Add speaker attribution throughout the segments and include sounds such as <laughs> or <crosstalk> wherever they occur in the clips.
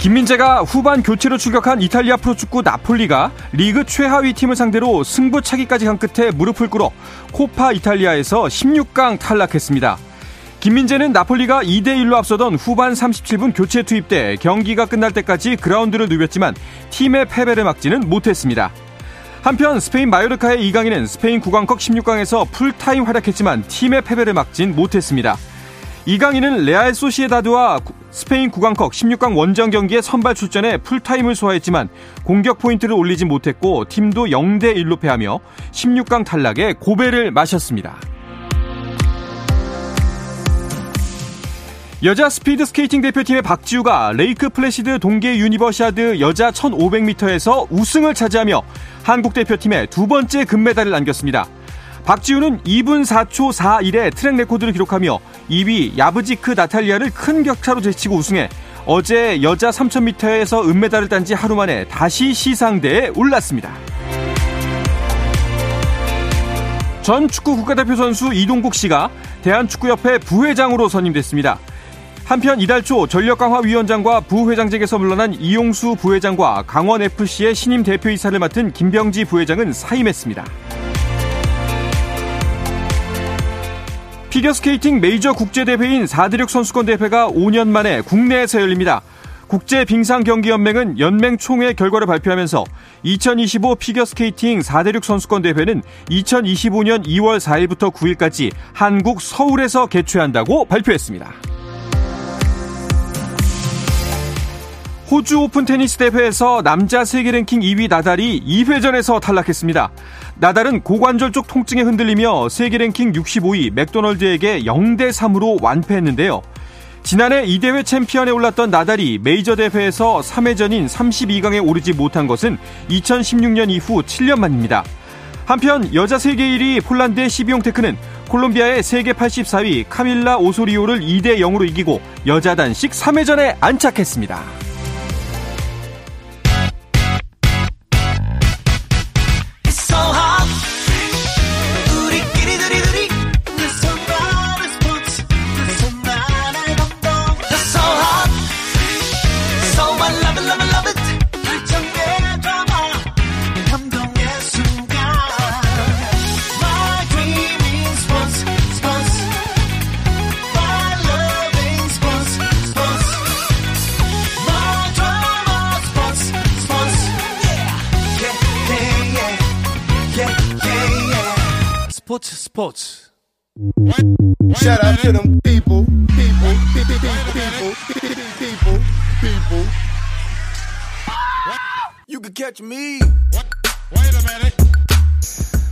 Speaker 1: 김민재가 후반 교체로 출격한 이탈리아 프로축구 나폴리가 리그 최하위 팀을 상대로 승부차기까지 간 끝에 무릎을 꿇어 코파 이탈리아에서 16강 탈락했습니다. 김민재는 나폴리가 2대1로 앞서던 후반 37분 교체 투입돼 경기가 끝날 때까지 그라운드를 누볐지만 팀의 패배를 막지는 못했습니다. 한편 스페인 마요르카의 이강인은 스페인 국왕컵 16강에서 풀타임 활약했지만 팀의 패배를 막진 못했습니다. 이강인은 레알 소시에다드와 스페인 국왕컵 16강 원정 경기에 선발 출전해 풀타임을 소화했지만 공격 포인트를 올리지 못했고 팀도 0대 1로 패하며 16강 탈락의 고배를 마셨습니다. 여자 스피드 스케이팅 대표팀의 박지우가 레이크 플래시드 동계 유니버시아드 여자 1500m에서 우승을 차지하며 한국 대표팀의 두 번째 금메달을 안겼습니다. 박지우는 2분 4초 41의 track record를 기록하며 2위 야브지크 나탈리아를 큰 격차로 제치고 우승해 어제 여자 3000m에서 은메달을 딴 지 하루 만에 다시 시상대에 올랐습니다. 전 축구 국가대표 선수 이동국 씨가 대한축구협회 부회장으로 선임됐습니다. 한편 이달 초 전력강화위원장과 부회장직에서 물러난 이용수 부회장과 강원FC의 신임 대표이사를 맡은 김병지 부회장은 사임했습니다. 피겨스케이팅 메이저 국제대회인 4대륙 선수권 대회가 5년 만에 국내에서 열립니다. 국제빙상경기연맹은 연맹 총회 결과를 발표하면서 2025 피겨스케이팅 4대륙 선수권 대회는 2025년 2월 4일부터 9일까지 한국 서울에서 개최한다고 발표했습니다. 호주 오픈 테니스 대회에서 남자 세계 랭킹 2위 나달이 2회전에서 탈락했습니다. 나달은 고관절 쪽 통증에 흔들리며 세계 랭킹 65위 맥도널드에게 0대 3으로 완패했는데요. 지난해 이 대회 챔피언에 올랐던 나달이 메이저 대회에서 3회전인 32강에 오르지 못한 것은 2016년 이후 7년 만입니다. 한편 여자 세계 1위 폴란드의 시비용 테크는 콜롬비아의 세계 84위 카밀라 오소리오를 2대 0으로 이기고 여자 단식 3회전에 안착했습니다. 스포츠 스포츠 Shout out to them people, people, people, people, people, people. You can catch me. Wait a minute.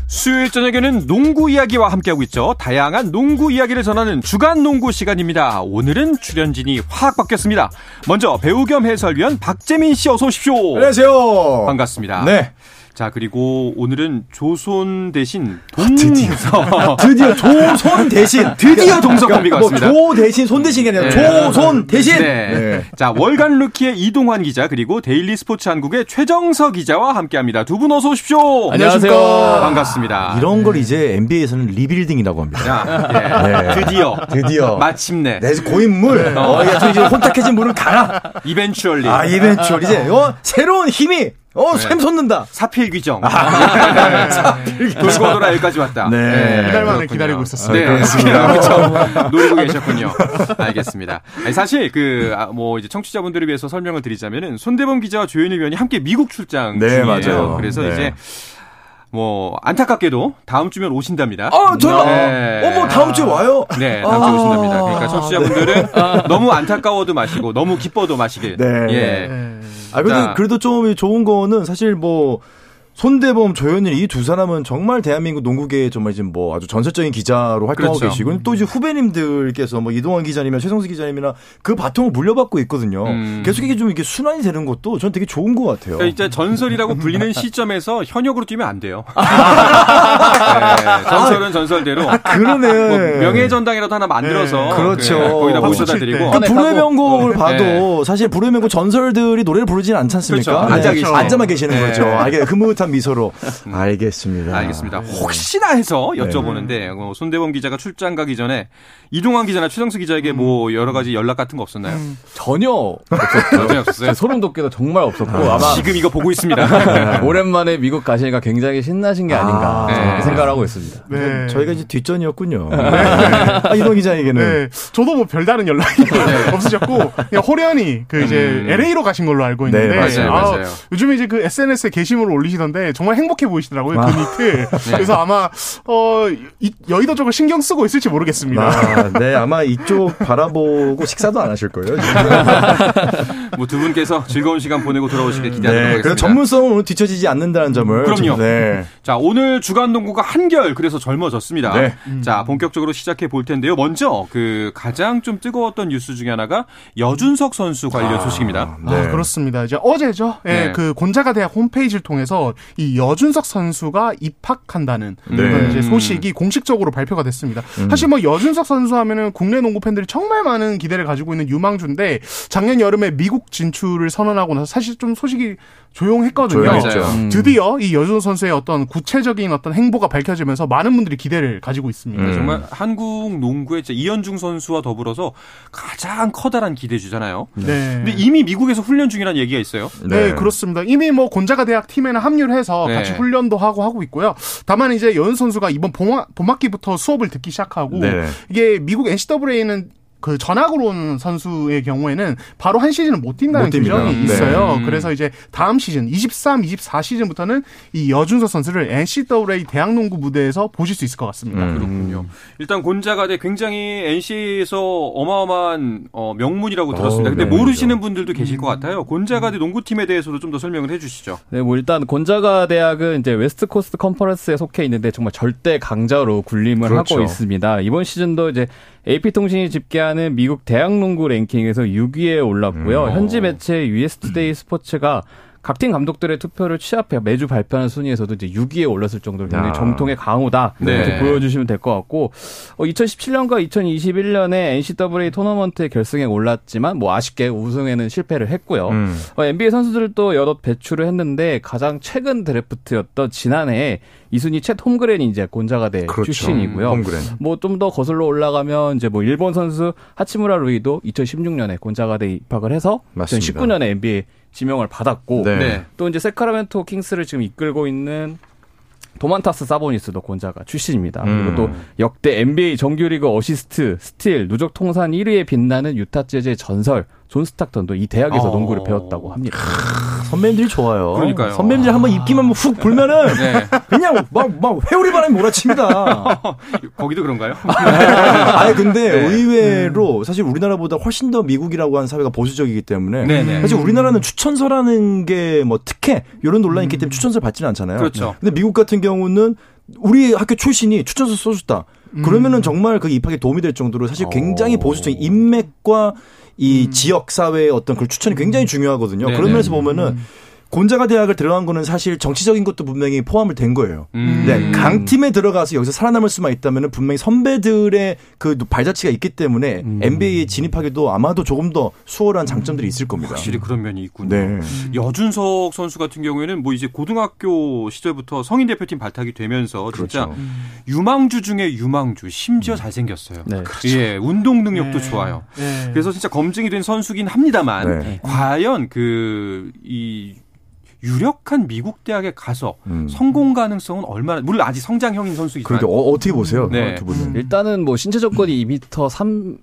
Speaker 1: 수요일 저녁에는 농구 이야기와 함께하고 있죠. 다양한 농구 이야기를 전하는 주간 농구 시간입니다. 오늘은 출연진이 확 바뀌었습니다. 먼저 배우 겸 해설위원 박재민 씨 어서 오십시오.
Speaker 2: 안녕하세요.
Speaker 1: 반갑습니다.
Speaker 2: 네.
Speaker 1: 자, 그리고 오늘은 조선 대신 동...
Speaker 2: 아, 드디어. <laughs> 드디어 조선 대신. <laughs>
Speaker 1: 드디어 동서 콤비가
Speaker 2: 뭐
Speaker 1: 왔습니다.
Speaker 2: 조 대신 손 대신이 아니라 네. 조선 대신. 네.
Speaker 1: 네. 자, 월간 루키의 이동환 기자 그리고 데일리 스포츠 한국의 최정서 기자와 함께합니다. 두 분 어서 오십시오.
Speaker 2: 안녕하세요.
Speaker 1: 반갑습니다.
Speaker 3: 이런 걸 이제 NBA에서는 리빌딩이라고 합니다.
Speaker 1: 자, 예. <laughs> 네. 드디어.
Speaker 2: 드디어.
Speaker 1: 마침내.
Speaker 2: 내 고인물. 어, 어 야, 이제 혼탁해진 물을 갈아. Eventually. 아, eventually. 이제, 어, 새로운 힘이 어, 네. 샘 솟는다.
Speaker 1: 사필 규정. 아, 사필 규정. 돌고 돌아 여기까지 왔다.
Speaker 2: 네.
Speaker 4: 네. 이달 만에 기다리고 있었어요.
Speaker 1: 네. <laughs> 그렇죠. 노리고 계셨군요. 알겠습니다. 아니, 사실 그, 아, 뭐, 이제 청취자분들을 위해서 설명을 드리자면은 손대범 기자와 조현일 위원이 함께 미국 출장
Speaker 2: 네,
Speaker 1: 중이에요.
Speaker 2: 맞아요.
Speaker 1: 그래서
Speaker 2: 네.
Speaker 1: 이제 뭐 안타깝게도 다음 주면 오신답니다.
Speaker 2: 아, 저 네. 어머 다음 주에 와요.
Speaker 1: 네, 다음 주에 아~ 오신답니다. 그러니까 청취자분들은 네. 너무 안타까워도 마시고 너무 기뻐도 마시길.
Speaker 2: 네.
Speaker 1: 예.
Speaker 2: 아 그래도 그래도 좀 좋은 거는 사실 뭐
Speaker 3: 손대범, 조현일 이 두 사람은 정말 대한민국 농구계에 정말 지금 뭐 아주 전설적인 기자로 활동하고
Speaker 1: 그렇죠.
Speaker 3: 계시고 또 이제 후배님들께서 뭐 이동환 기자님이나 최성수 기자님이나 그 바통을 물려받고 있거든요.
Speaker 1: 음.
Speaker 3: 계속 이게 좀 이렇게 순환이 되는 것도 저는 되게 좋은 것 같아요.
Speaker 1: 그러니까 이제 전설이라고 불리는 <laughs> 시점에서 현역으로 뛰면 안 돼요. 네, 전설은 전설대로
Speaker 3: 그러네.
Speaker 1: 뭐 명예전당이라도 하나 만들어서
Speaker 3: 네, 그렇죠.
Speaker 1: 그, 거기다
Speaker 2: 박수
Speaker 1: 모셔다
Speaker 2: 칠
Speaker 1: 드리고
Speaker 2: 때.
Speaker 3: 그 불후의 명곡을
Speaker 1: 어,
Speaker 3: 봐도
Speaker 1: 네.
Speaker 3: 사실 불후의 명곡 전설들이 노래를 부르진 않지 않습니까?
Speaker 1: 그렇죠. 앉아 계시죠.
Speaker 3: 앉아만 계시는
Speaker 1: 네.
Speaker 3: 거죠. 아, 이게 흐뭇한 미소로. <laughs> 알겠습니다.
Speaker 1: 알겠습니다. 혹시나 해서 여쭤보는데 어, 손대범 기자가 출장 가기 전에 이동환 기자나 최성수 기자에게 뭐 여러 가지 연락 같은 거 없었나요?
Speaker 4: 전혀
Speaker 1: 전혀 없었어요.
Speaker 4: 소름 돋게도 정말 없었고 아마
Speaker 1: 지금 이거 보고 있습니다. <laughs>
Speaker 4: 오랜만에 미국 가시니까 굉장히 신나신 게 아닌가
Speaker 3: 아,
Speaker 1: 네.
Speaker 4: 생각을 하고 있습니다.
Speaker 2: 네.
Speaker 3: 저희가 이제 뒷전이었군요. 아, 이동 기자에게는.
Speaker 2: 네. 저도 뭐 별다른 연락이 <laughs> 없으셨고 그냥 호련히 그 이제
Speaker 1: 음.
Speaker 2: LA로 가신 걸로 알고 있는데
Speaker 3: 네,
Speaker 1: 맞아요,
Speaker 2: 아,
Speaker 1: 맞아요.
Speaker 2: 요즘에 이제 그 SNS에 게시물을 올리시던데 정말 행복해 보이시더라고요.
Speaker 3: 아.
Speaker 2: 그 니트. <laughs> 그래서 아마 어 이- 여의도 쪽을 신경 쓰고 있을지 모르겠습니다.
Speaker 3: 아, 네, 아마 이쪽 바라보고 식사도 안 하실 거예요. 지금. <laughs>
Speaker 1: 뭐두 분께서 즐거운 시간 보내고 돌아오시길 기대하도록
Speaker 3: 네,
Speaker 1: 하겠습니다.
Speaker 3: 전문성은 오늘 뒤처지지 않는다는 점을.
Speaker 1: 그럼요.
Speaker 3: 좀- 네.
Speaker 1: 자, 오늘 주간 농구가 한결 그래서 젊어졌습니다.
Speaker 3: 네.
Speaker 1: 자, 본격적으로 시작해 볼 텐데요. 먼저 그 가장 좀 뜨거웠던 뉴스 중에 하나가 여준석 선수 관련 소식입니다.
Speaker 3: 네.
Speaker 2: 아, 그렇습니다. 이제 어제죠. 예,
Speaker 1: 네.
Speaker 2: 그 곤자가 대학 홈페이지를 통해서 이 여준석 선수가 입학한다는
Speaker 3: 네.
Speaker 2: 그런 이제 소식이 공식적으로 발표가 됐습니다. 사실 뭐 여준석 선수 하면은 국내 농구 팬들이 정말 많은 기대를 가지고 있는 유망주인데 작년 여름에 미국 진출을 선언하고 나서 사실 좀 소식이 조용했거든요.
Speaker 3: 조용했죠.
Speaker 1: 맞아요.
Speaker 4: 음.
Speaker 2: 드디어 이 여준석 선수의 어떤 구체적인 어떤 행보가 밝혀지면서 많은 분들이 기대를 가지고 있습니다.
Speaker 3: 음.
Speaker 1: 정말 한국 농구의 이현중 선수와 더불어서 가장 커다란 기대주잖아요.
Speaker 2: 네.
Speaker 1: 근데 이미 미국에서 훈련 중이라는 얘기가 있어요.
Speaker 2: 네, 그렇습니다. 이미 뭐 곤자가 대학 팀에는 합류를 해서
Speaker 1: 네.
Speaker 2: 같이 훈련도 하고 하고 있고요. 다만 이제 여은 선수가 이번 봄학, 봄학기부터 수업을 듣기 시작하고
Speaker 3: 네.
Speaker 2: 이게 미국 NCAA는 그 전학으로 온 선수의 경우에는 바로 한 시즌을 못 뛴다는. 규정이
Speaker 3: 네.
Speaker 2: 있어요.
Speaker 1: 음.
Speaker 2: 그래서 이제 다음 시즌 23, 24 시즌부터는 이 여준석 선수를 NCAA 대학 농구 무대에서 보실 수 있을 것 같습니다.
Speaker 3: 음.
Speaker 1: 그렇군요. 일단 곤자가대 굉장히 NC에서 어마어마한 어, 명문이라고 들었습니다.
Speaker 3: 어,
Speaker 1: 근데
Speaker 3: 네,
Speaker 1: 모르시는 분들도 계실 것 같아요. 곤자가대 농구팀에 대해서도 좀 더 설명을 해주시죠.
Speaker 4: 네, 뭐 일단 곤자가 대학은 이제 웨스트 코스트 컨퍼런스에 속해 있는데 정말 절대 강자로 군림을
Speaker 3: 그렇죠.
Speaker 4: 하고 있습니다. 이번 시즌도 이제 AP 통신이 집계하는 미국 대학 농구 랭킹에서 6위에 올랐고요.
Speaker 3: 음.
Speaker 4: 현지 매체 US 투데이 스포츠가 각 팀 감독들의 투표를 취합해 매주 발표하는 순위에서도 이제 6위에 올랐을 정도로 굉장히
Speaker 3: 야.
Speaker 4: 정통의 강호다
Speaker 1: 네.
Speaker 4: 이렇게 보여주시면 될 것 같고 어, 2017년과 2021년에 NCAA 토너먼트 결승에 올랐지만 뭐 아쉽게 우승에는 실패를 했고요.
Speaker 3: 음.
Speaker 4: 어, NBA 선수들도 여럿 배출을 했는데 가장 최근 드래프트였던 지난해 이순희 챗 홈그랜이 이제 곤자가대
Speaker 3: 그렇죠.
Speaker 4: 출신이고요. 뭐 좀 더 거슬러 올라가면 이제 뭐 일본 선수 하치무라 루이도 2016년에 곤자가대 입학을 해서
Speaker 3: 맞습니다.
Speaker 4: 2019년에 NBA 지명을 받았고
Speaker 3: 네.
Speaker 1: 네.
Speaker 4: 또 이제 새크라멘토 킹스를 지금 이끌고 있는 도만타스 사보니스도 곤자가 출신입니다.
Speaker 3: 음.
Speaker 4: 그리고 또 역대 NBA 정규리그 어시스트, 스틸, 누적 통산 1위에 빛나는 유타 재즈의 전설 존 스탁턴도 이 대학에서
Speaker 1: 어.
Speaker 4: 농구를 배웠다고 합니다.
Speaker 3: 선배님들이 좋아요.
Speaker 1: 그러니까요.
Speaker 3: 선배님들 한번 입김만 훅 불면은 <laughs>
Speaker 1: 네.
Speaker 3: 그냥 막, 막 회오리 바람이 몰아칩니다. <laughs>
Speaker 1: 거기도 그런가요? <laughs>
Speaker 3: 아니, 근데
Speaker 1: 네.
Speaker 3: 의외로 사실 우리나라보다 훨씬 더 미국이라고 하는 사회가 보수적이기 때문에
Speaker 1: 네네.
Speaker 3: 사실 우리나라는 추천서라는 게 뭐 특혜 이런 논란이 있기 때문에 추천서 받지는 않잖아요.
Speaker 1: 그렇죠.
Speaker 3: 근데 미국 같은 경우는 우리 학교 출신이 추천서 써줬다. 그러면은 정말 그 입학에 도움이 될 정도로 사실 굉장히
Speaker 4: 어.
Speaker 3: 보수적인 인맥과 이 지역 사회의 어떤 그 추천이 굉장히 중요하거든요.
Speaker 1: 네네.
Speaker 3: 그런 면에서 보면은 곤자가 대학을 들어간 거는 사실 정치적인 것도 분명히 포함을 된 거예요.
Speaker 1: 음.
Speaker 3: 네, 강팀에 들어가서 여기서 살아남을 수만 있다면 분명히 선배들의 그 발자취가 있기 때문에 NBA에 진입하기도 아마도 조금 더 수월한 장점들이 있을 겁니다.
Speaker 1: 확실히 그런 면이 있군요.
Speaker 3: 네.
Speaker 1: 여준석 선수 같은 경우에는 뭐 이제 고등학교 시절부터 성인 대표팀 발탁이 되면서 진짜
Speaker 3: 그렇죠.
Speaker 1: 유망주 중에 유망주, 심지어 잘생겼어요.
Speaker 4: 네.
Speaker 1: 예, 운동 능력도
Speaker 2: 네.
Speaker 1: 좋아요.
Speaker 2: 네.
Speaker 1: 그래서 진짜 검증이 된 선수긴 합니다만
Speaker 3: 네.
Speaker 1: 과연 그이 유력한 미국 대학에 가서
Speaker 3: 음.
Speaker 1: 성공 가능성은 얼마나 물론 아직 성장형인 선수이지만
Speaker 3: 그렇게 어, 어떻게 보세요?
Speaker 1: 네.
Speaker 3: 두 분은.
Speaker 4: 일단은 뭐 신체 조건이 2m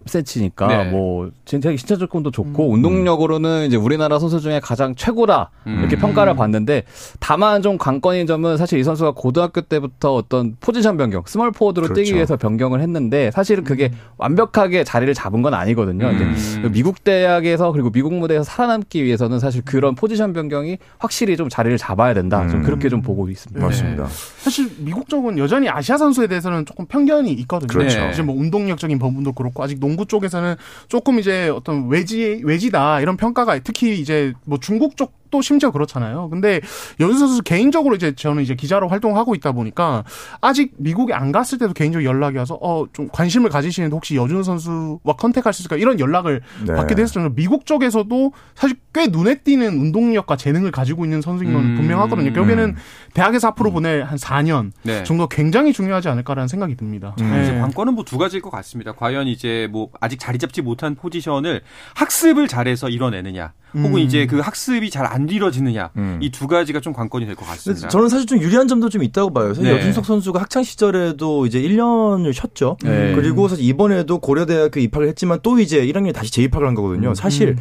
Speaker 4: 3cm니까
Speaker 1: 네.
Speaker 4: 뭐 진짜 신체 조건도 좋고 운동력으로는 이제 우리나라 선수 중에 가장 최고다 이렇게
Speaker 1: 음.
Speaker 4: 평가를 받는데 다만 좀 관건인 점은 사실 이 선수가 고등학교 때부터 어떤 포지션 변경, 스몰 포워드로
Speaker 3: 그렇죠.
Speaker 4: 뛰기 위해서 변경을 했는데 사실은 그게 완벽하게 자리를 잡은 건 아니거든요.
Speaker 1: 음.
Speaker 4: 이제 미국 대학에서 그리고 미국 무대에서 살아남기 위해서는 사실 그런 포지션 변경이 확실히 확실히 좀 자리를 잡아야 된다. 좀
Speaker 3: 음.
Speaker 4: 그렇게 좀 보고 있습니다.
Speaker 3: 맞습니다.
Speaker 2: 사실 미국 쪽은 여전히 아시아 선수에 대해서는 조금 편견이 있거든요.
Speaker 3: 그렇죠.
Speaker 2: 이제 뭐 운동력적인 부분도 그렇고 아직 농구 쪽에서는 조금 이제 어떤 외지 외지다 이런 평가가 특히 이제 뭐 중국 쪽도 심지어 그렇잖아요. 근데 여주 선수 개인적으로 이제 저는 이제 기자로 활동하고 있다 보니까 아직 미국에 안 갔을 때도 개인적으로 연락이 와서 어 좀 관심을 가지시는데 혹시 여준 선수와 컨택할 수 있을까 이런 연락을
Speaker 3: 네.
Speaker 2: 받게 됐었죠. 미국 쪽에서도 사실 꽤 눈에 띄는 운동력과 재능을 가지고 있는 선수인 건
Speaker 1: 음.
Speaker 2: 분명하거든요. 결국에는 대학에서 앞으로 보낼 한 4년
Speaker 1: 네.
Speaker 2: 정도 굉장히 중요하지 않을까라는 생각이 듭니다.
Speaker 3: 음.
Speaker 2: 네.
Speaker 1: 이제 관건은 뭐 두 가지일 것 같습니다. 과연 이제 뭐 아직 자리 잡지 못한 포지션을 학습을 잘해서 이뤄내느냐, 혹은
Speaker 2: 음.
Speaker 1: 이제 그 학습이 잘 안 이뤄지느냐,
Speaker 3: 음.
Speaker 1: 이두 가지가 좀 관건이 될 것 같습니다.
Speaker 3: 저는 사실 좀 유리한 점도 좀 있다고 봐요. 사실
Speaker 1: 네.
Speaker 3: 여준석 선수가 학창 시절에도 이제 1년을 쉬었죠.
Speaker 4: 네.
Speaker 3: 그리고 사실 이번에도 고려대학교 입학을 했지만 또 이제 1학년에 다시 재입학을 한 거거든요. 사실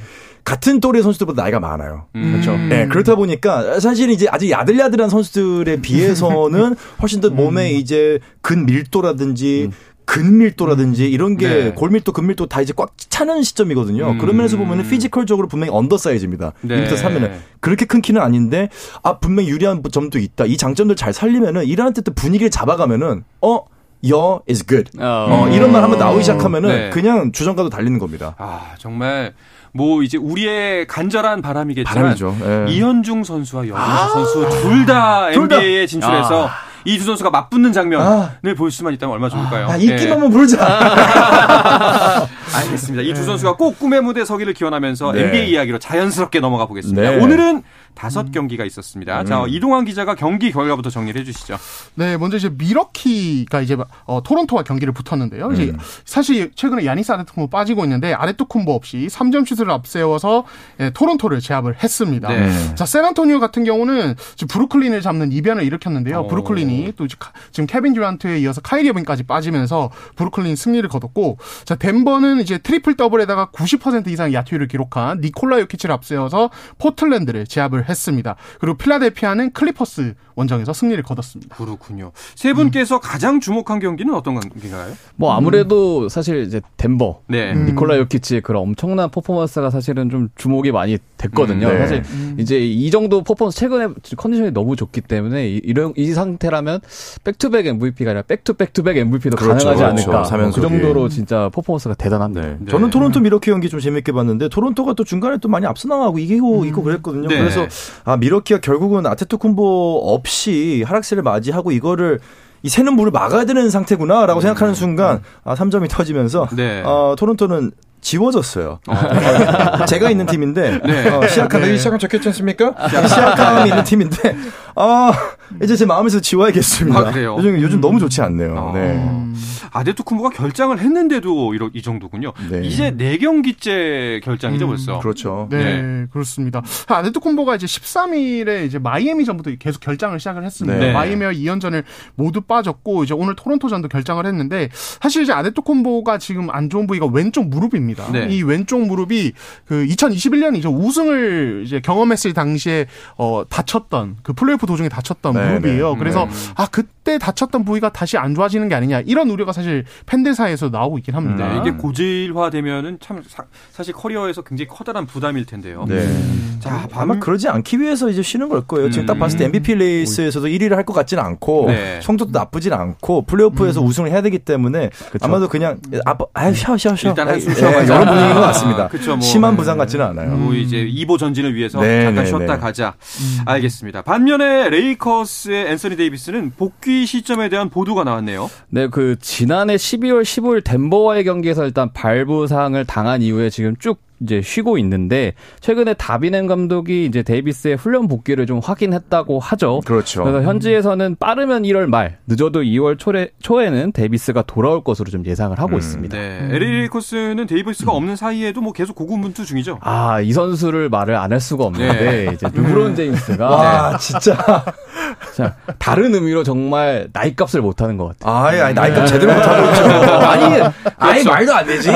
Speaker 3: 같은 또래 선수들보다 나이가 많아요.
Speaker 1: 음.
Speaker 4: 그렇죠.
Speaker 3: 네, 그렇다 보니까 사실 이제 아직 야들야들한 선수들에 비해서는 <laughs> 훨씬 더 몸에 이제 근 밀도라든지 근밀도라든지 이런 게
Speaker 1: 네.
Speaker 3: 골밀도, 근밀도 다 이제 꽉 차는 시점이거든요.
Speaker 1: 음.
Speaker 3: 그런 면에서 보면 은 피지컬적으로 분명히 undersize입니다.
Speaker 1: 네.
Speaker 3: 2m 3면은 그렇게 큰 키는 아닌데 아 분명히 유리한 점도 있다. 이 장점들 잘 살리면은 이러한 때 분위기를 잡아가면은 어, 여 is good. 어, 이런 말 한번 나오기 시작하면은
Speaker 1: 네.
Speaker 3: 그냥 주전가도 달리는 겁니다.
Speaker 1: 아 정말 뭐 이제 우리의 간절한 바람이겠지만
Speaker 3: 바람이죠. 예.
Speaker 1: 이현중 선수와 여준석 선수 둘 다. NBA에 진출해서 이두 선수가 맞붙는 장면을
Speaker 3: 아.
Speaker 1: 볼 수만 있다면 얼마나 좋을까요?
Speaker 3: 아, 인기만
Speaker 1: 예.
Speaker 3: 한번 부르자. <laughs> <laughs>
Speaker 1: 알겠습니다. 이 두 선수가 꼭 꿈의 무대 서기를 기원하면서
Speaker 3: 네.
Speaker 1: NBA 이야기로 자연스럽게 넘어가 보겠습니다.
Speaker 3: 네.
Speaker 1: 오늘은 다섯 경기가 있었습니다.
Speaker 3: 음.
Speaker 1: 자, 이동환 기자가 경기 결과부터 정리를 해주시죠.
Speaker 2: 네, 먼저 이제 밀워키가 이제 어, 토론토와 경기를 붙었는데요. 이제
Speaker 3: 음.
Speaker 2: 사실 최근에 야니스 아데토쿤보 빠지고 있는데 아데토쿤보 없이 3점 슛을 앞세워서 예, 토론토를 제압을 했습니다.
Speaker 1: 네.
Speaker 2: 자, 샌안토니오 같은 경우는 지금 브루클린을 잡는 이변을 일으켰는데요.
Speaker 1: 어.
Speaker 2: 브루클린이 또 이제 카- 지금 케빈 듀란트에 이어서 카이리 어빙까지 빠지면서 브루클린 승리를 거뒀고 자, 덴버는 이제 트리플 더블에다가 90% 이상 야투율을 기록한 니콜라 요키치를 앞세워서 포틀랜드를 제압을 했습니다. 그리고 필라델피아는 클리퍼스 원정에서 승리를 거뒀습니다.
Speaker 1: 그렇군요. 세 분께서 가장 주목한 경기는 어떤 경기인가요?
Speaker 4: 뭐 아무래도 사실 이제 덴버
Speaker 1: 네.
Speaker 2: 음.
Speaker 4: 니콜라 요키치의 그런 엄청난 퍼포먼스가 사실은 좀 주목이 많이 됐거든요.
Speaker 3: 음, 네.
Speaker 4: 사실 이제 이 정도 퍼포먼스 최근에 컨디션이 너무 좋기 때문에 이- 이런 이 상태라면 back-to-back MVP가 아니라 back-to-back-to-back MVP도
Speaker 3: 그렇죠,
Speaker 4: 가능하지
Speaker 3: 그렇죠.
Speaker 4: 않을까.
Speaker 3: 삼연속이.
Speaker 4: 그 정도로 진짜 퍼포먼스가 대단합니다.
Speaker 3: 네.
Speaker 1: 네.
Speaker 3: 저는 토론토 미러키 경기 좀 재밌게 봤는데 토론토가 또 중간에 또 많이 앞서 나가고 이기고 있고 그랬거든요.
Speaker 1: 네.
Speaker 3: 그래서 아 미러키가 결국은 아테토쿤보 없이 하락세를 맞이하고 이거를 이 새는 물을 막아야 되는 상태구나라고 생각하는 순간 아 3점이 터지면서
Speaker 1: 네.
Speaker 3: 어, 토론토는 지워졌어요. 어, <laughs> 제가 있는 팀인데
Speaker 1: 네.
Speaker 3: 어, 시아캄
Speaker 2: 네.
Speaker 3: 여기 시아캄 적혀있지 않습니까? 시아캄이 있는 팀인데 아 이제 제 마음에서 지워야겠습니다.
Speaker 1: 아, 그래요?
Speaker 3: 요즘 요즘 너무 좋지 않네요.
Speaker 1: 어.
Speaker 3: 네.
Speaker 1: 아데토쿤보가 결장을 했는데도 이러- 이 정도군요.
Speaker 3: 네.
Speaker 1: 이제 네 경기째 결장이죠, 벌써.
Speaker 3: 그렇죠.
Speaker 2: 네, 그렇습니다. 아데토콤보가 이제 13일에 이제 마이애미 전부터 계속 결장을 시작을 했습니다.
Speaker 1: 네.
Speaker 2: 마이애미와 2연전을 모두 빠졌고 이제 오늘 토론토전도 결장을 했는데 사실 이제 아데토콤보가 지금 안 좋은 부위가 왼쪽 무릎입니다.
Speaker 1: 네.
Speaker 2: 이 왼쪽 무릎이 그 2021년 이제 우승을 이제 경험했을 당시에 어 다쳤던 그 플레이오프 도중에 다쳤던
Speaker 3: 네,
Speaker 2: 무릎이에요.
Speaker 1: 네.
Speaker 2: 그래서
Speaker 1: 네.
Speaker 2: 아 그때 다쳤던 부위가 다시 안 좋아지는 게 아니냐 이런 우려가 사실 팬들 사이에서 나오고 있긴 합니다.
Speaker 1: 네, 이게 고질화되면은 참 사, 실 커리어에서 굉장히 커다란 부담일 텐데요.
Speaker 3: 네.
Speaker 1: 자,
Speaker 3: 아마
Speaker 1: 밤
Speaker 3: 그러지 않기 위해서 이제 쉬는 걸 거예요. 지금 딱
Speaker 1: 음.
Speaker 3: 봤을 때 MVP 레이스에서도 1위를 할 것 같지는 않고
Speaker 1: 네.
Speaker 3: 성적도 나쁘진 않고 플레이오프에서 우승을 해야 되기 때문에 아마도 그냥 아, 아유 쉬어 쉬어 쉬어
Speaker 1: 일단 한숨
Speaker 3: 예,
Speaker 1: 쉬어가자.
Speaker 3: 이런 분위기인 것 같습니다.
Speaker 1: 아, 그쵸, 뭐.
Speaker 3: 심한 부상 같지는 않아요.
Speaker 1: 뭐 이제 2보 전진을 위해서
Speaker 3: 네,
Speaker 1: 잠깐
Speaker 3: 네,
Speaker 1: 쉬었다
Speaker 3: 네.
Speaker 1: 가자. 알겠습니다. 반면에 레이커스의 앤서니 데이비스는 복귀 시점에 대한 보도가 나왔네요.
Speaker 4: 네, 그 지난해 12월 15일 덴버와의 경기에서 일단 발부상을 당한 이후에 지금 쭉 이제 쉬고 있는데 최근에 다빈 햄 감독이 이제 데이비스의 훈련 복귀를 좀 확인했다고 하죠.
Speaker 3: 그렇죠.
Speaker 4: 그래서 현지에서는 빠르면 1월 말, 늦어도 2월 초에, 초에는 데이비스가 돌아올 것으로 좀 예상을 하고 있습니다.
Speaker 1: 네. LA 레이커스는 데이비스가 없는 사이에도 뭐 계속 고군분투 중이죠.
Speaker 4: 아, 이 선수를 말을 안 할 수가 없는데 이제 르브론 제임스가 <laughs>
Speaker 3: 와 진짜 <laughs>
Speaker 4: 자, 다른 의미로 정말 나이값을 못 하는 것 같아요.
Speaker 3: 아예 아니, 나이값 제대로 못하고 있죠. <laughs> 아니 아예 말도 안 되지.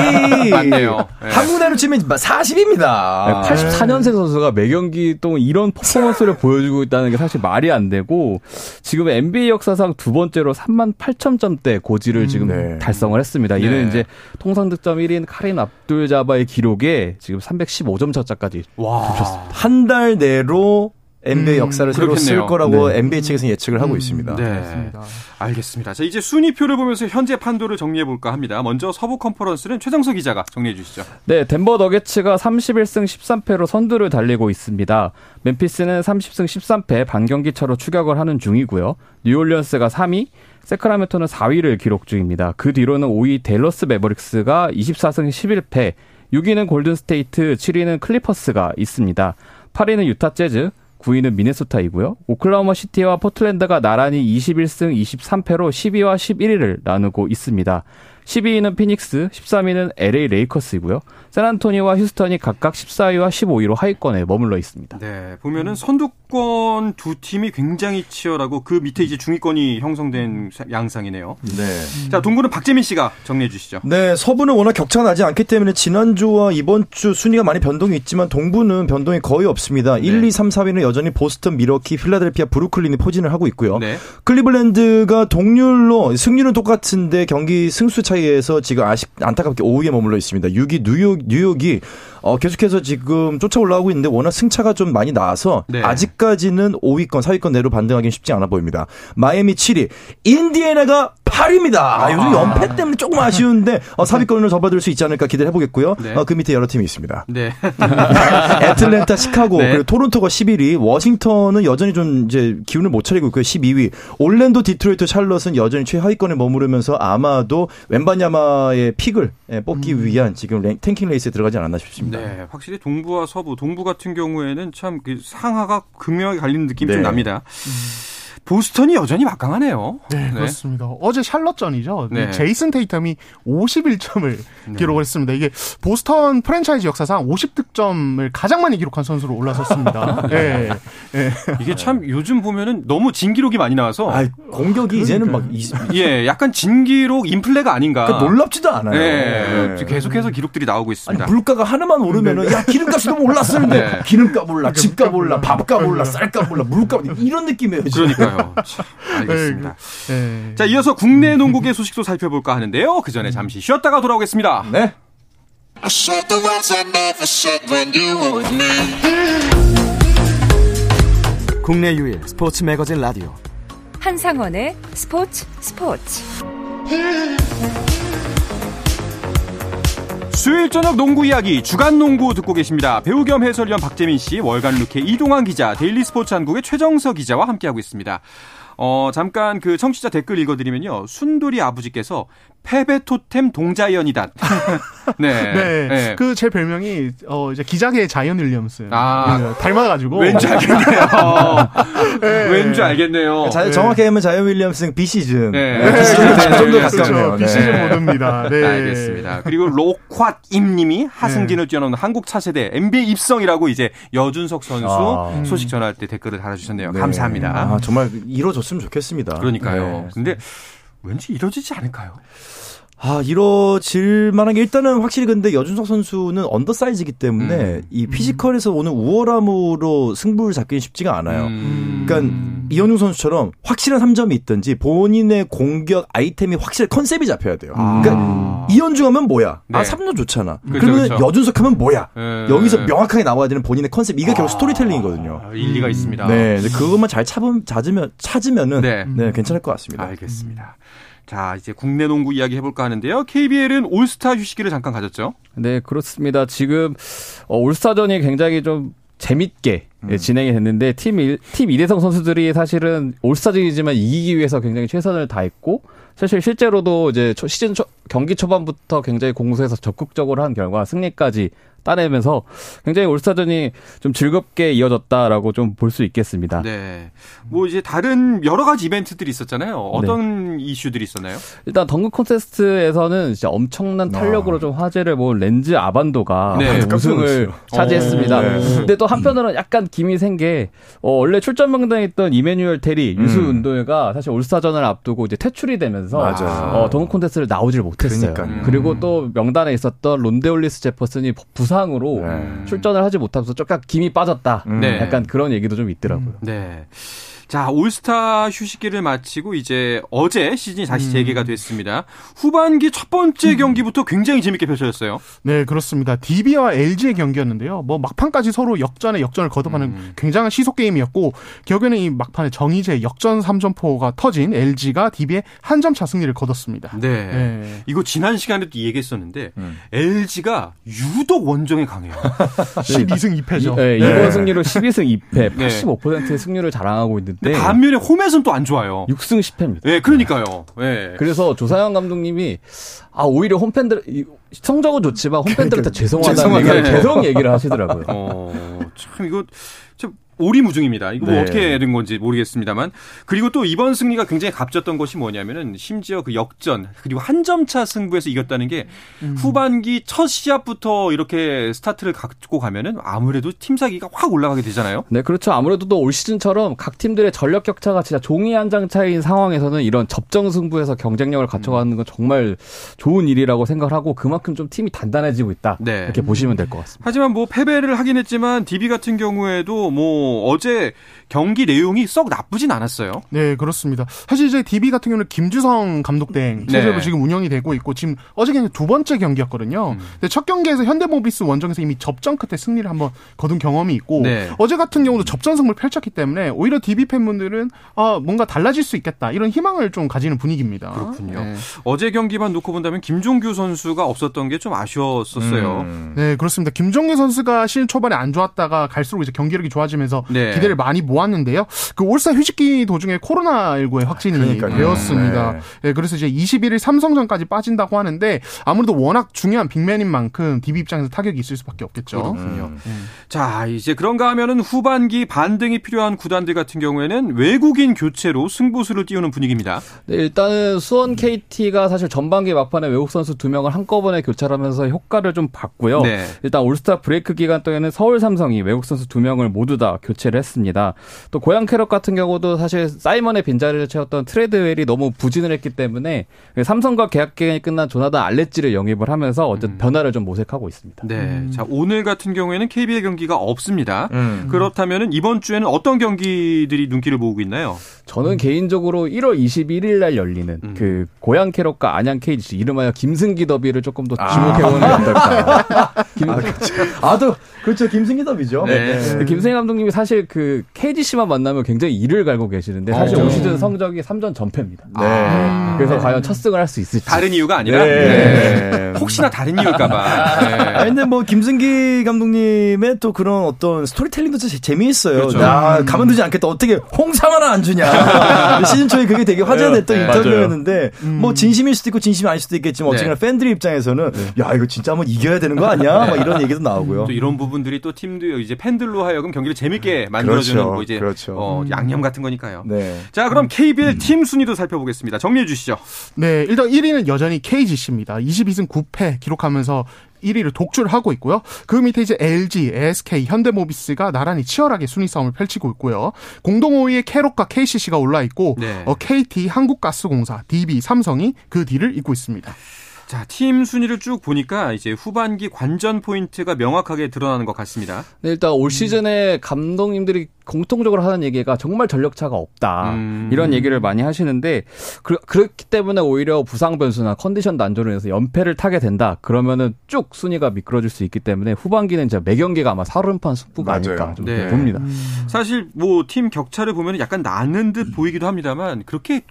Speaker 1: 맞네요. 네.
Speaker 3: 한국 나이로 치면 40입니다.
Speaker 4: 84년생 선수가 매 경기 동안 이런 퍼포먼스를 <laughs> 보여주고 있다는 게 사실 말이 안 되고 지금 NBA 역사상 두 번째로 3만 8천 점대 고지를 지금
Speaker 3: 네.
Speaker 4: 달성을 했습니다.
Speaker 1: 네.
Speaker 4: 이는 이제 통상 득점 1인 카린 압둘 자바의 기록에 지금 315점 차까지
Speaker 1: 와.
Speaker 3: 한 달 내로 NBA 음, 역사를 새로 쓸 거라고 네. NBA 측에서 예측을 하고 음, 있습니다.
Speaker 1: 네. 그렇습니다. 알겠습니다. 자, 이제 순위표를 보면서 현재 판도를 정리해 볼까 합니다. 먼저 서부 컨퍼런스는 최정석 기자가 정리해 주시죠.
Speaker 4: 네, 덴버 너게츠가 31승 13패로 선두를 달리고 있습니다. 멤피스는 30승 13패 반경기 차로 추격을 하는 중이고요. 뉴올리언스가 3위, 새크라멘토는 4위를 기록 중입니다. 그 뒤로는 5위 댈러스 매버릭스가 24승 11패, 6위는 골든 스테이트, 7위는 클리퍼스가 있습니다. 8위는 유타 재즈, 9위는 미네소타이고요. 오클라호마 시티와 포틀랜드가 나란히 21승 23패로 10위와 11위를 나누고 있습니다. 12위는 피닉스, 13위는 LA 레이커스이고요. 샌안토니오와 휴스턴이 각각 14위와 15위로 하위권에 머물러 있습니다.
Speaker 1: 네, 보면은 선두권 두 팀이 굉장히 치열하고 그 밑에 이제 중위권이 형성된 양상이네요. 네. 자, 동부는 박재민 씨가 정리해 주시죠.
Speaker 3: 네, 서부는 워낙 격차가 나지 않기 때문에 지난주와 이번 주 순위가 많이 변동이 있지만 동부는 변동이 거의 없습니다. 네. 1, 2, 3, 4위는 여전히 보스턴, 미러키, 필라델피아, 브루클린이 포진을 하고 있고요. 네. 클리블랜드가 동률로 승률은 똑같은데 경기 승수 차이 에서 지금 아쉽 안타깝게 5위에 머물러 있습니다. 6위 뉴욕 뉴욕이 어, 계속해서 지금 쫓아 올라오고 있는데 워낙 승차가 좀 많이 나와서 네. 아직까지는 5위권, 4위권 내로 반등하기는 쉽지 않아 보입니다. 마이애미 7위, 인디애나가 8위입니다. 아, 요즘 연패 때문에 조금 아쉬운데 어, 4위권을 접어들 수 있지 않을까 기대를 해보겠고요. 네. 어, 그 밑에 여러 팀이 있습니다. 네. <laughs> 애틀랜타, 시카고, 네. 그리고 토론토가 11위, 워싱턴은 여전히 좀 이제 기운을 못 차리고 있고요. 12위. 올랜도, 디트로이트, 샬럿은 여전히 최하위권에 머무르면서 아마도 웸반야마의 pick을 예, 뽑기 음. 위한 지금 tanking 레이스에 들어가지 않았나 싶습니다.
Speaker 1: 네, 확실히 동부와 서부, 동부 같은 경우에는 참 그 상하가 극명하게 갈리는 느낌이 네. 좀 납니다. 음. 보스턴이 여전히 막강하네요.
Speaker 2: 네, 네. 그렇습니다. 어제 샬럿전이죠. 네. 제이슨 테이텀이 51점을 네. 기록을 했습니다. 이게 보스턴 프랜차이즈 역사상 50득점을 가장 많이 기록한 선수로 올라섰습니다. <laughs> 네.
Speaker 1: 네. 이게 참 요즘 보면은 너무 진기록이 많이 나와서
Speaker 3: 아, 공격이 아, 이제는 막
Speaker 1: 20... 예, 약간 진기록 인플레가 아닌가.
Speaker 3: 그러니까 놀랍지도 않아요.
Speaker 1: 네. 네. 계속해서 기록들이 나오고 있습니다.
Speaker 3: 아니, 물가가 하나만 오르면은 네. 야 기름값이 너무 올랐었는데 네. 기름값 올라, 집값 올라, 밥값 올라, 쌀값 올라, 물값 이런 느낌이에요.
Speaker 1: 그러니까요. 알겠습니다. 네. 자, 이어서 국내 농구계 소식도 살펴볼까 하는데요. 그 전에 잠시 쉬었다가 돌아오겠습니다. 네.
Speaker 5: 국내 유일 스포츠 매거진 라디오
Speaker 6: 한상원의 스포츠 스포츠
Speaker 1: 수요일 저녁 농구 이야기 주간 농구 듣고 계십니다. 배우 겸 해설위원 박재민 씨, 월간 루키 이동환 기자, 데일리 스포츠 한국의 최정석 기자와 함께하고 있습니다. 어, 잠깐 그 청취자 댓글 읽어드리면요. 순돌이 아버지께서 패배 토템 동자이언이다. <laughs>
Speaker 2: 네. 네. 네. 그 제 별명이 어 이제 기자계의 자이언 윌리엄스. 아. 네, 닮아가지고.
Speaker 1: 왠지 알겠네요. <laughs> 네. 왠지 알겠네요.
Speaker 3: 자, 정확히 하면 자이언 윌리엄스는 비시즌. 네.
Speaker 2: 네. 좀더 가깝네요. 비시즌 모드입니다. 네.
Speaker 1: 알겠습니다. 그리고 로ኳ 임님이 하승진을 뛰어넘는 한국 차세대 NBA 입성이라고 이제 여준석 선수 아. 소식 전할 때 댓글을 달아주셨네요. 감사합니다.
Speaker 3: 아, 정말 이뤄졌 으면 좋겠습니다.
Speaker 1: 그러니까요. 근데 왠지 이뤄지지 않을까요?
Speaker 3: 아, 이뤄질 만한 게 일단은 확실히 근데 여준석 선수는 undersize이기 때문에 음. 이 피지컬에서 오는 우월함으로 승부를 잡기는 쉽지가 않아요. 음. 그러니까 이현웅 선수처럼 확실한 3점이 있든지 본인의 공격 아이템이 확실히 컨셉이 잡혀야 돼요. 아. 그러니까 이현중 하면 뭐야? 아, 네. 아, 3점 좋잖아. 그렇죠, 그러면 그렇죠. 여준석 하면 뭐야? 네. 여기서 명확하게 나와야 되는 본인의 컨셉. 이게 아. 결국 스토리텔링이거든요.
Speaker 1: 아, 일리가 음. 있습니다.
Speaker 3: 네. 그것만 잘 찾으면, 찾으면, 찾으면은 네. 네, 괜찮을 것 같습니다.
Speaker 1: 알겠습니다. 자, 이제 국내 농구 이야기 해볼까 하는데요. KBL은 올스타 휴식기를 잠깐 가졌죠?
Speaker 4: 네, 그렇습니다. 지금 어, 올스타전이 굉장히 좀 재밌게 음. 진행이 됐는데 팀, 일, 팀 이대성 선수들이 사실은 올스타전이지만 이기기 위해서 굉장히 최선을 다했고 사실 실제로도 이제 시즌 초, 경기 초반부터 굉장히 공수에서 적극적으로 한 결과 승리까지 따내면서 굉장히 올스타전이 좀 즐겁게 이어졌다라고 좀 볼 수 있겠습니다.
Speaker 1: 네. 뭐 이제 다른 여러 가지 이벤트들이 있었잖아요. 어떤 네. 이슈들이 있었나요?
Speaker 4: 일단 덩크 콘테스트에서는 진짜 엄청난 탄력으로 아. 좀 화제를 모은 렌즈 아반도가 네. 우승을 차지했습니다. 네. 근데 또 한편으로는 약간 김이 샌 게 어, 원래 출전 명단에 있던 이매뉴얼 테리, 음. 유슈 은도예가 사실 올스타전을 앞두고 이제 퇴출이 되면서 어, 덩크 콘테스트를 나오질 못했어요. 그러니까요. 그리고 또 명단에 있었던 론대 홀리스 제퍼슨이 부상 부상으로 네. 출전을 하지 못하면서 조금 김이 빠졌다. 음. 네. 약간 그런 얘기도 좀 있더라고요.
Speaker 1: 네. 자, 올스타 휴식기를 마치고 이제 어제 시즌이 다시 음. 재개가 됐습니다. 후반기 첫 번째 음. 경기부터 굉장히 재밌게 펼쳐졌어요.
Speaker 2: 네, 그렇습니다. DB와 LG의 경기였는데요. 뭐 막판까지 서로 역전에 역전을 거듭하는 음. 굉장한 시속 게임이었고 결국에는 이 막판에 정의재 역전 3점포가 터진 LG가 DB의 한 점 차 승리를 거뒀습니다.
Speaker 1: 네. 네. 이거 지난 시간에도 얘기했었는데 음. LG가 유독 원정에 강해요.
Speaker 2: 12승 2패죠.
Speaker 4: 네, 이번 네. 승리로 12승 2패, 85%의 승률을 자랑하고 있는 데
Speaker 1: 반면에 홈에서는 또 안 좋아요.
Speaker 4: 6승 10패입니다.
Speaker 1: 네, 그러니까요. 네.
Speaker 4: 그래서 조사영 감독님이 아 오히려 홈팬들 성적은 좋지만 홈팬들한테 <laughs> 죄송하다는 얘기를 계속 얘기를 하시더라고요.
Speaker 1: 어, 참 이거 참 오리무중입니다. 이거 뭐 네. 어떻게 된 건지 모르겠습니다만. 그리고 또 이번 승리가 굉장히 값졌던 것이 뭐냐면은 심지어 그 역전 그리고 한 점 차 승부에서 이겼다는 게 음. 후반기 첫 시합부터 이렇게 스타트를 갖고 가면은 아무래도 팀 사기가 확 올라가게 되잖아요.
Speaker 4: 네, 그렇죠. 아무래도 또 올 시즌처럼 각 팀들의 전력 격차가 진짜 종이 한 장 차이인 상황에서는 이런 접정 승부에서 경쟁력을 갖춰가는 건 정말 좋은 일이라고 생각을 하고 그만큼 좀 팀이 단단해지고 있다. 네. 이렇게 보시면 될 것 같습니다.
Speaker 1: 하지만 뭐 패배를 하긴 했지만 DB 같은 경우에도 뭐 어제 경기 내용이 썩 나쁘진 않았어요.
Speaker 2: 네, 그렇습니다. 사실 이제 DB 같은 경우는 김주성 감독 대 체제로 네. 지금 운영이 되고 있고 지금 어제 경기 두 번째 경기였거든요. 음. 근데 첫 경기에서 현대모비스 원정에서 이미 접전 끝에 승리를 한번 거둔 경험이 있고 네. 어제 같은 경우도 접전 승을 펼쳤기 때문에 오히려 DB 팬분들은 아, 뭔가 달라질 수 있겠다 이런 희망을 좀 가지는 분위기입니다.
Speaker 1: 그렇군요. 네. 어제 경기만 놓고 본다면 김종규 선수가 없었던 게 좀 아쉬웠었어요. 음.
Speaker 2: 네, 그렇습니다. 김종규 선수가 시즌 초반에 안 좋았다가 갈수록 이제 경기력이 좋아지면서 하면서 네. 기대를 많이 모았는데요. 그 올스타 휴식기 도중에 코로나19의 확진이 그러니까요. 되었습니다. 네. 네. 그래서 이제 21일 삼성전까지 빠진다고 하는데 아무래도 워낙 중요한 빅맨인 만큼 DB 입장에서 타격이 있을 수밖에 없겠죠.
Speaker 1: 그렇군요. 음. 자, 이제 그런가 하면은 후반기 반등이 필요한 구단들 같은 경우에는 외국인 교체로 승부수를 띄우는 분위기입니다.
Speaker 4: 네, 일단은 수원 KT가 사실 전반기 막판에 외국 선수 두 명을 한꺼번에 교체하면서 효과를 좀 봤고요. 네. 일단 올스타 브레이크 기간 동안에는 서울 삼성이 외국 선수 두 명을 모두 다 교체를 했습니다. 또 고양 캐럿 같은 경우도 사실 사이먼의 빈자리를 채웠던 트레드웰이 너무 부진을 했기 때문에 삼성과 계약 기간이 끝난 조나단 알레찌를 영입을 하면서 어쨌든 음. 변화를 좀 모색하고 있습니다.
Speaker 1: 네. 음. 자, 오늘 같은 경우에는 KBL 경기가 없습니다. 음. 그렇다면 이번 주에는 어떤 경기들이 눈길을 모으고 있나요?
Speaker 4: 저는 음. 개인적으로 1월 21일 날 열리는 음. 그 고양 캐럿과 안양 KGC 이름하여 김승기 더비를 조금 더 아. 주목해 보는 게 <laughs> 어떨까. 김... 아,
Speaker 3: 그렇죠. 아, 또, 그렇죠. 김승기 더비죠. 네.
Speaker 4: 네. 김승기 감독님이 사실 그 KGC만 만나면 굉장히 이를 갈고 계시는데 사실 어. 올 시즌 성적이 3전 전패입니다. 네. 아. 그래서 과연 첫 승을 할 수 있을지.
Speaker 1: 다른 이유가 아니라 네. 네. 혹시나 다른 이유일까봐. 네.
Speaker 3: 아 근데 뭐 김승기 감독님의 또 그런 어떤 스토리텔링도 진짜 재미있어요. 그렇죠. 야 가만두지 않겠다. 어떻게 홍삼 하나 안 주냐. <laughs> 시즌 초에 그게 되게 화제가 됐던 네, 인터뷰였는데 음. 뭐 진심일 수도 있고 진심이 아닐 수도 있겠지만 어쨌거나 팬들 입장에서는 야 이거 진짜 한번 이겨야 되는 거 아니야? 막 이런 얘기도 나오고요.
Speaker 1: 또 이런 부분 들이 또 팀도 이제 팬들로 하여금 경기를 재밌게 만들어주는 그렇죠. 뭐 이제 그렇죠. 어, 음. 양념 같은 거니까요. 네. 자, 그럼 KBL 음. 팀 순위도 살펴보겠습니다. 정리해 주시죠.
Speaker 2: 네, 일단 1위는 여전히 KGC입니다. 22승 9패 기록하면서 1위를 독주를 하고 있고요. 그 밑에 이제 LG, SK, 현대모비스가 나란히 치열하게 순위 싸움을 펼치고 있고요. 공동 5위에 캐롯과 KCC가 올라 있고 네. 어, KT, 한국가스공사, DB, 삼성이 그 뒤를 잇고 있습니다.
Speaker 1: 자, 팀 순위를 쭉 보니까 이제 후반기 관전 포인트가 명확하게 드러나는 것 같습니다.
Speaker 4: 네, 일단 올 시즌에 감독님들이 공통적으로 하는 얘기가 정말 전력차가 없다. 음. 이런 얘기를 많이 하시는데 그, 렇기 때문에 오히려 부상 변수나 컨디션 난조로 인해서 연패를 타게 된다. 그러면은 쭉 순위가 미끄러질 수 있기 때문에 후반기는 진짜 매 경기가 아마 사른판 승부가 아닐까 좀 네. 봅니다. 음.
Speaker 1: 사실 뭐 팀 격차를 보면 약간 나는 듯 보이기도 합니다만 그렇게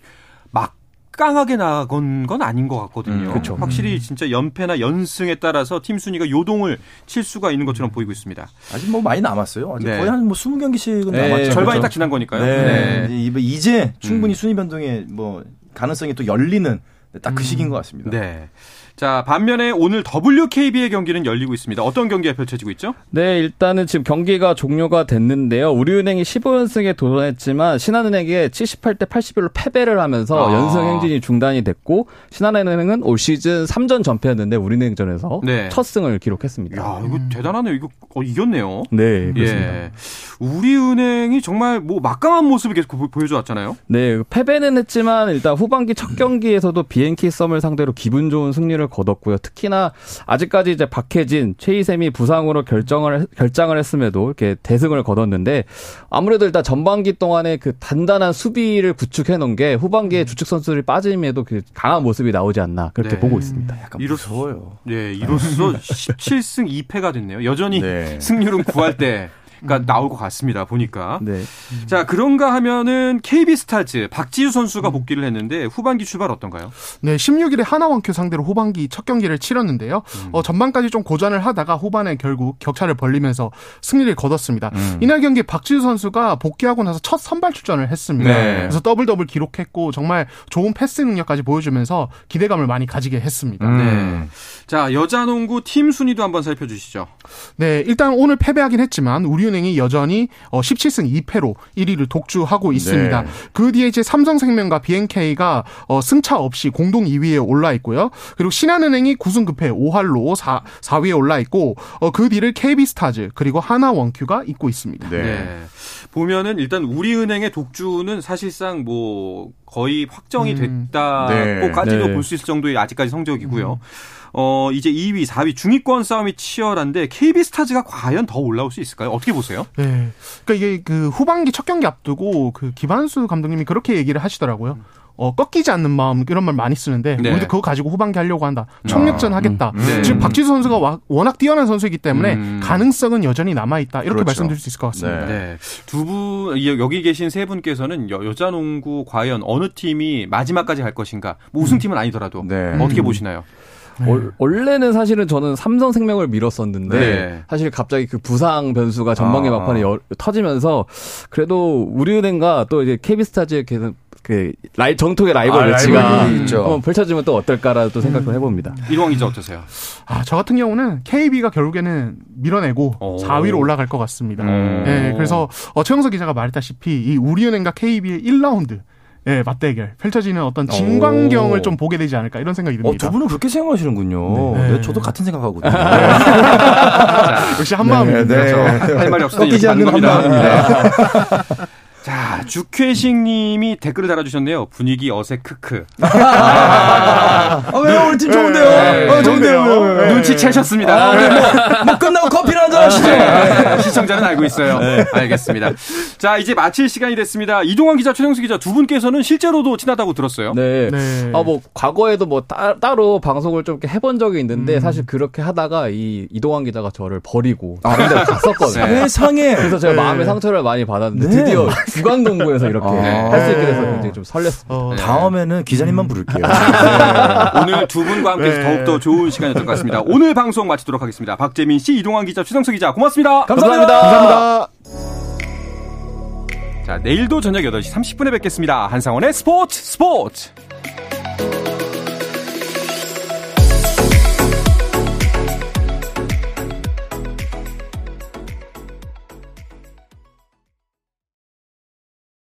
Speaker 1: 막 강하게 나건 건 아닌 것 같거든요. 음, 그렇죠. 확실히 진짜 연패나 연승에 따라서 팀 순위가 요동을 칠 수가 있는 것처럼 보이고 있습니다.
Speaker 3: 아직 뭐 많이 남았어요. 아직 네. 거의 한뭐 20경기씩은 네, 남았죠.
Speaker 1: 절반이 그렇죠. 딱 지난 거니까요.
Speaker 3: 네. 네. 이제 충분히 음. 순위 변동에 뭐 가능성이 또 열리는 딱 그 시기인 것 같습니다.
Speaker 1: 네. 자, 반면에 오늘 WKB의 경기는 열리고 있습니다. 어떤 경기가 펼쳐지고 있죠?
Speaker 4: 네, 일단은 지금 경기가 종료가 됐는데요. 우리은행이 15연승에 도전했지만 신한은행에 78대 81로 패배를 하면서 아. 연승 행진이 중단이 됐고 신한은행은 올 시즌 3전 전패였는데 우리은행전에서 네. 첫 승을 기록했습니다.
Speaker 1: 야, 이거 대단하네요. 이거 어, 이겼네요.
Speaker 4: 네, 그렇습니다. 예.
Speaker 1: 우리은행이 정말 뭐 막강한 모습을 계속 보여줘 왔잖아요.
Speaker 4: 네, 패배는 했지만 일단 후반기 첫 경기에서도 BNK 썸을 상대로 기분 좋은 승리를 승리를 거뒀고요. 특히나 아직까지 이제 박해진, 최희샘이 부상으로 결정을 결장을 했음에도 이렇게 대승을 거뒀는데 아무래도 일단 전반기 동안에 그 단단한 수비를 구축해 놓은 게 후반기에 음. 주축 선수들이 빠짐에도 그 강한 모습이 나오지 않나 그렇게 네. 보고 있습니다.
Speaker 1: 약간 이로써, 무서워요. 네, 이로써 <laughs> 17승 2패가 됐네요. 여전히 네. 승률은 구할 때 가 음. 나올 것 같습니다. 보니까. 네. 자, 그런가 하면은 KB 스타즈 박지수 선수가 음. 복귀를 했는데 후반기 출발 어떤가요?
Speaker 2: 네, 16일에 하나원큐 상대로 후반기 첫 경기를 치렀는데요. 음. 어, 전반까지 좀 고전을 하다가 후반에 결국 격차를 벌리면서 승리를 거뒀습니다. 음. 이날 경기 박지수 선수가 복귀하고 나서 첫 선발 출전을 했습니다. 네. 그래서 double double 기록했고 정말 좋은 패스 능력까지 보여주면서 기대감을 많이 가지게 했습니다. 음. 네.
Speaker 1: 자, 여자 농구 팀 순위도 한번 살펴주시죠.
Speaker 2: 네, 일단 오늘 패배하긴 했지만 우리 우리은행이 여전히 17승 어, 2패로 1위를 독주하고 있습니다. 네. 그 뒤에 이제 삼성생명과 BNK가 어, 승차 없이 공동 2위에 올라 있고요. 그리고 신한은행이 9승 급해 5할로 4, 4위에 올라 있고 어, 그 뒤를 KB스타즈 그리고 하나원큐가 잇고 있습니다. 네. 네.
Speaker 1: 보면은 일단 우리은행의 독주는 사실상 뭐 거의 확정이 음. 됐다고까지도 네. 네. 볼수 있을 정도의 아직까지 성적이고요. 음. 어, 이제 2위, 4위 중위권 싸움이 치열한데 KB 스타즈가 과연 더 올라올 수 있을까요? 어떻게 보세요?
Speaker 2: 네. 그러니까 이게 그 후반기 첫 경기 앞두고 그 기반수 감독님이 그렇게 얘기를 하시더라고요. 어, 꺾이지 않는 마음 이런 말 많이 쓰는데 네. 우리도 그거 가지고 후반기 하려고 한다. 총력전 아, 하겠다. 음, 네. 지금 박지수 선수가 와, 워낙 뛰어난 선수이기 때문에 음. 가능성은 여전히 남아 있다. 이렇게 그렇죠. 말씀드릴 수 있을 것 같습니다. 네. 네.
Speaker 1: 두분 여기 계신 세 분께서는 여, 자 농구 과연 어느 팀이 마지막까지 갈 것인가? 뭐 우승팀은 아니더라도 네. 어떻게 보시나요?
Speaker 4: 네. 원래는 사실은 저는 삼성생명을 밀었었는데 네. 사실 갑자기 그 부상 변수가 전반기 아. 막판에 여, 터지면서 그래도 우리은행과 또 이제 KB스타즈의 계속 그 라이 정통의 라이벌 아, 매치가 한번 펼쳐지면 또 어떨까라도 생각을 음. 해봅니다.
Speaker 1: 이동환 기자 어떠세요?
Speaker 2: 아, 저 같은 경우는 KB가 결국에는 밀어내고 오. 4위로 올라갈 것 같습니다. 음. 네, 그래서 어, 최영석 기자가 말했다시피 이 우리은행과 KB의 1라운드 예, 맞대결 펼쳐지는 어떤 진광경을 좀 보게 되지 않을까 이런 생각이 듭니다.
Speaker 3: 어, 두 분은 그렇게 생각하시는군요. 네. 네 저도 같은 생각하거든요. 네. <laughs>
Speaker 2: 역시 한 마음입니다. 네, 네.
Speaker 1: 할 말이 없으니 꺾이지 않는 한 마음입니다. 자, 죽회식 님이 댓글을 달아주셨네요. 분위기 어색 크크. <laughs>
Speaker 3: 아, 아, 왜요? 우리 팀 좋은데요? 네, 어, 좋은데요?
Speaker 1: 네. 눈치채셨습니다. 아,
Speaker 3: 네, 뭐, 뭐 끝나고 커피를 한잔 하시죠. 네,
Speaker 1: 시청자는 알고 있어요. 네. 알겠습니다. 자, 이제 마칠 시간이 됐습니다. 이동환 기자, 최영수 기자 두 분께서는 실제로도 친하다고 들었어요.
Speaker 4: 네. 네. 아, 뭐, 과거에도 뭐 따, 로 방송을 좀 해본 적이 있는데 음. 사실 그렇게 하다가 이 이동환 기자가 저를 버리고 아, 근데 갔었거든요.
Speaker 3: 세상에.
Speaker 4: 그래서 제가 마음의 상처를 많이 받았는데 드디어 주간 농구에서 이렇게 아. 할수 있게 돼서 굉장히 좀 설렜습니다. 어,
Speaker 3: 네. 다음에는 기자님만 음. 부를게요. <laughs>
Speaker 1: 네. 오늘 두 분과 함께 네. 더욱더 좋은 시간이었던 것 같습니다. 오늘 방송 마치도록 하겠습니다. 박재민 씨, 이동환 기자, 추성석 기자 고맙습니다.
Speaker 3: 감사합니다. 감사합니다.
Speaker 1: 자, 내일도 저녁 8시 30분에 뵙겠습니다. 한상원의 스포츠 스포츠!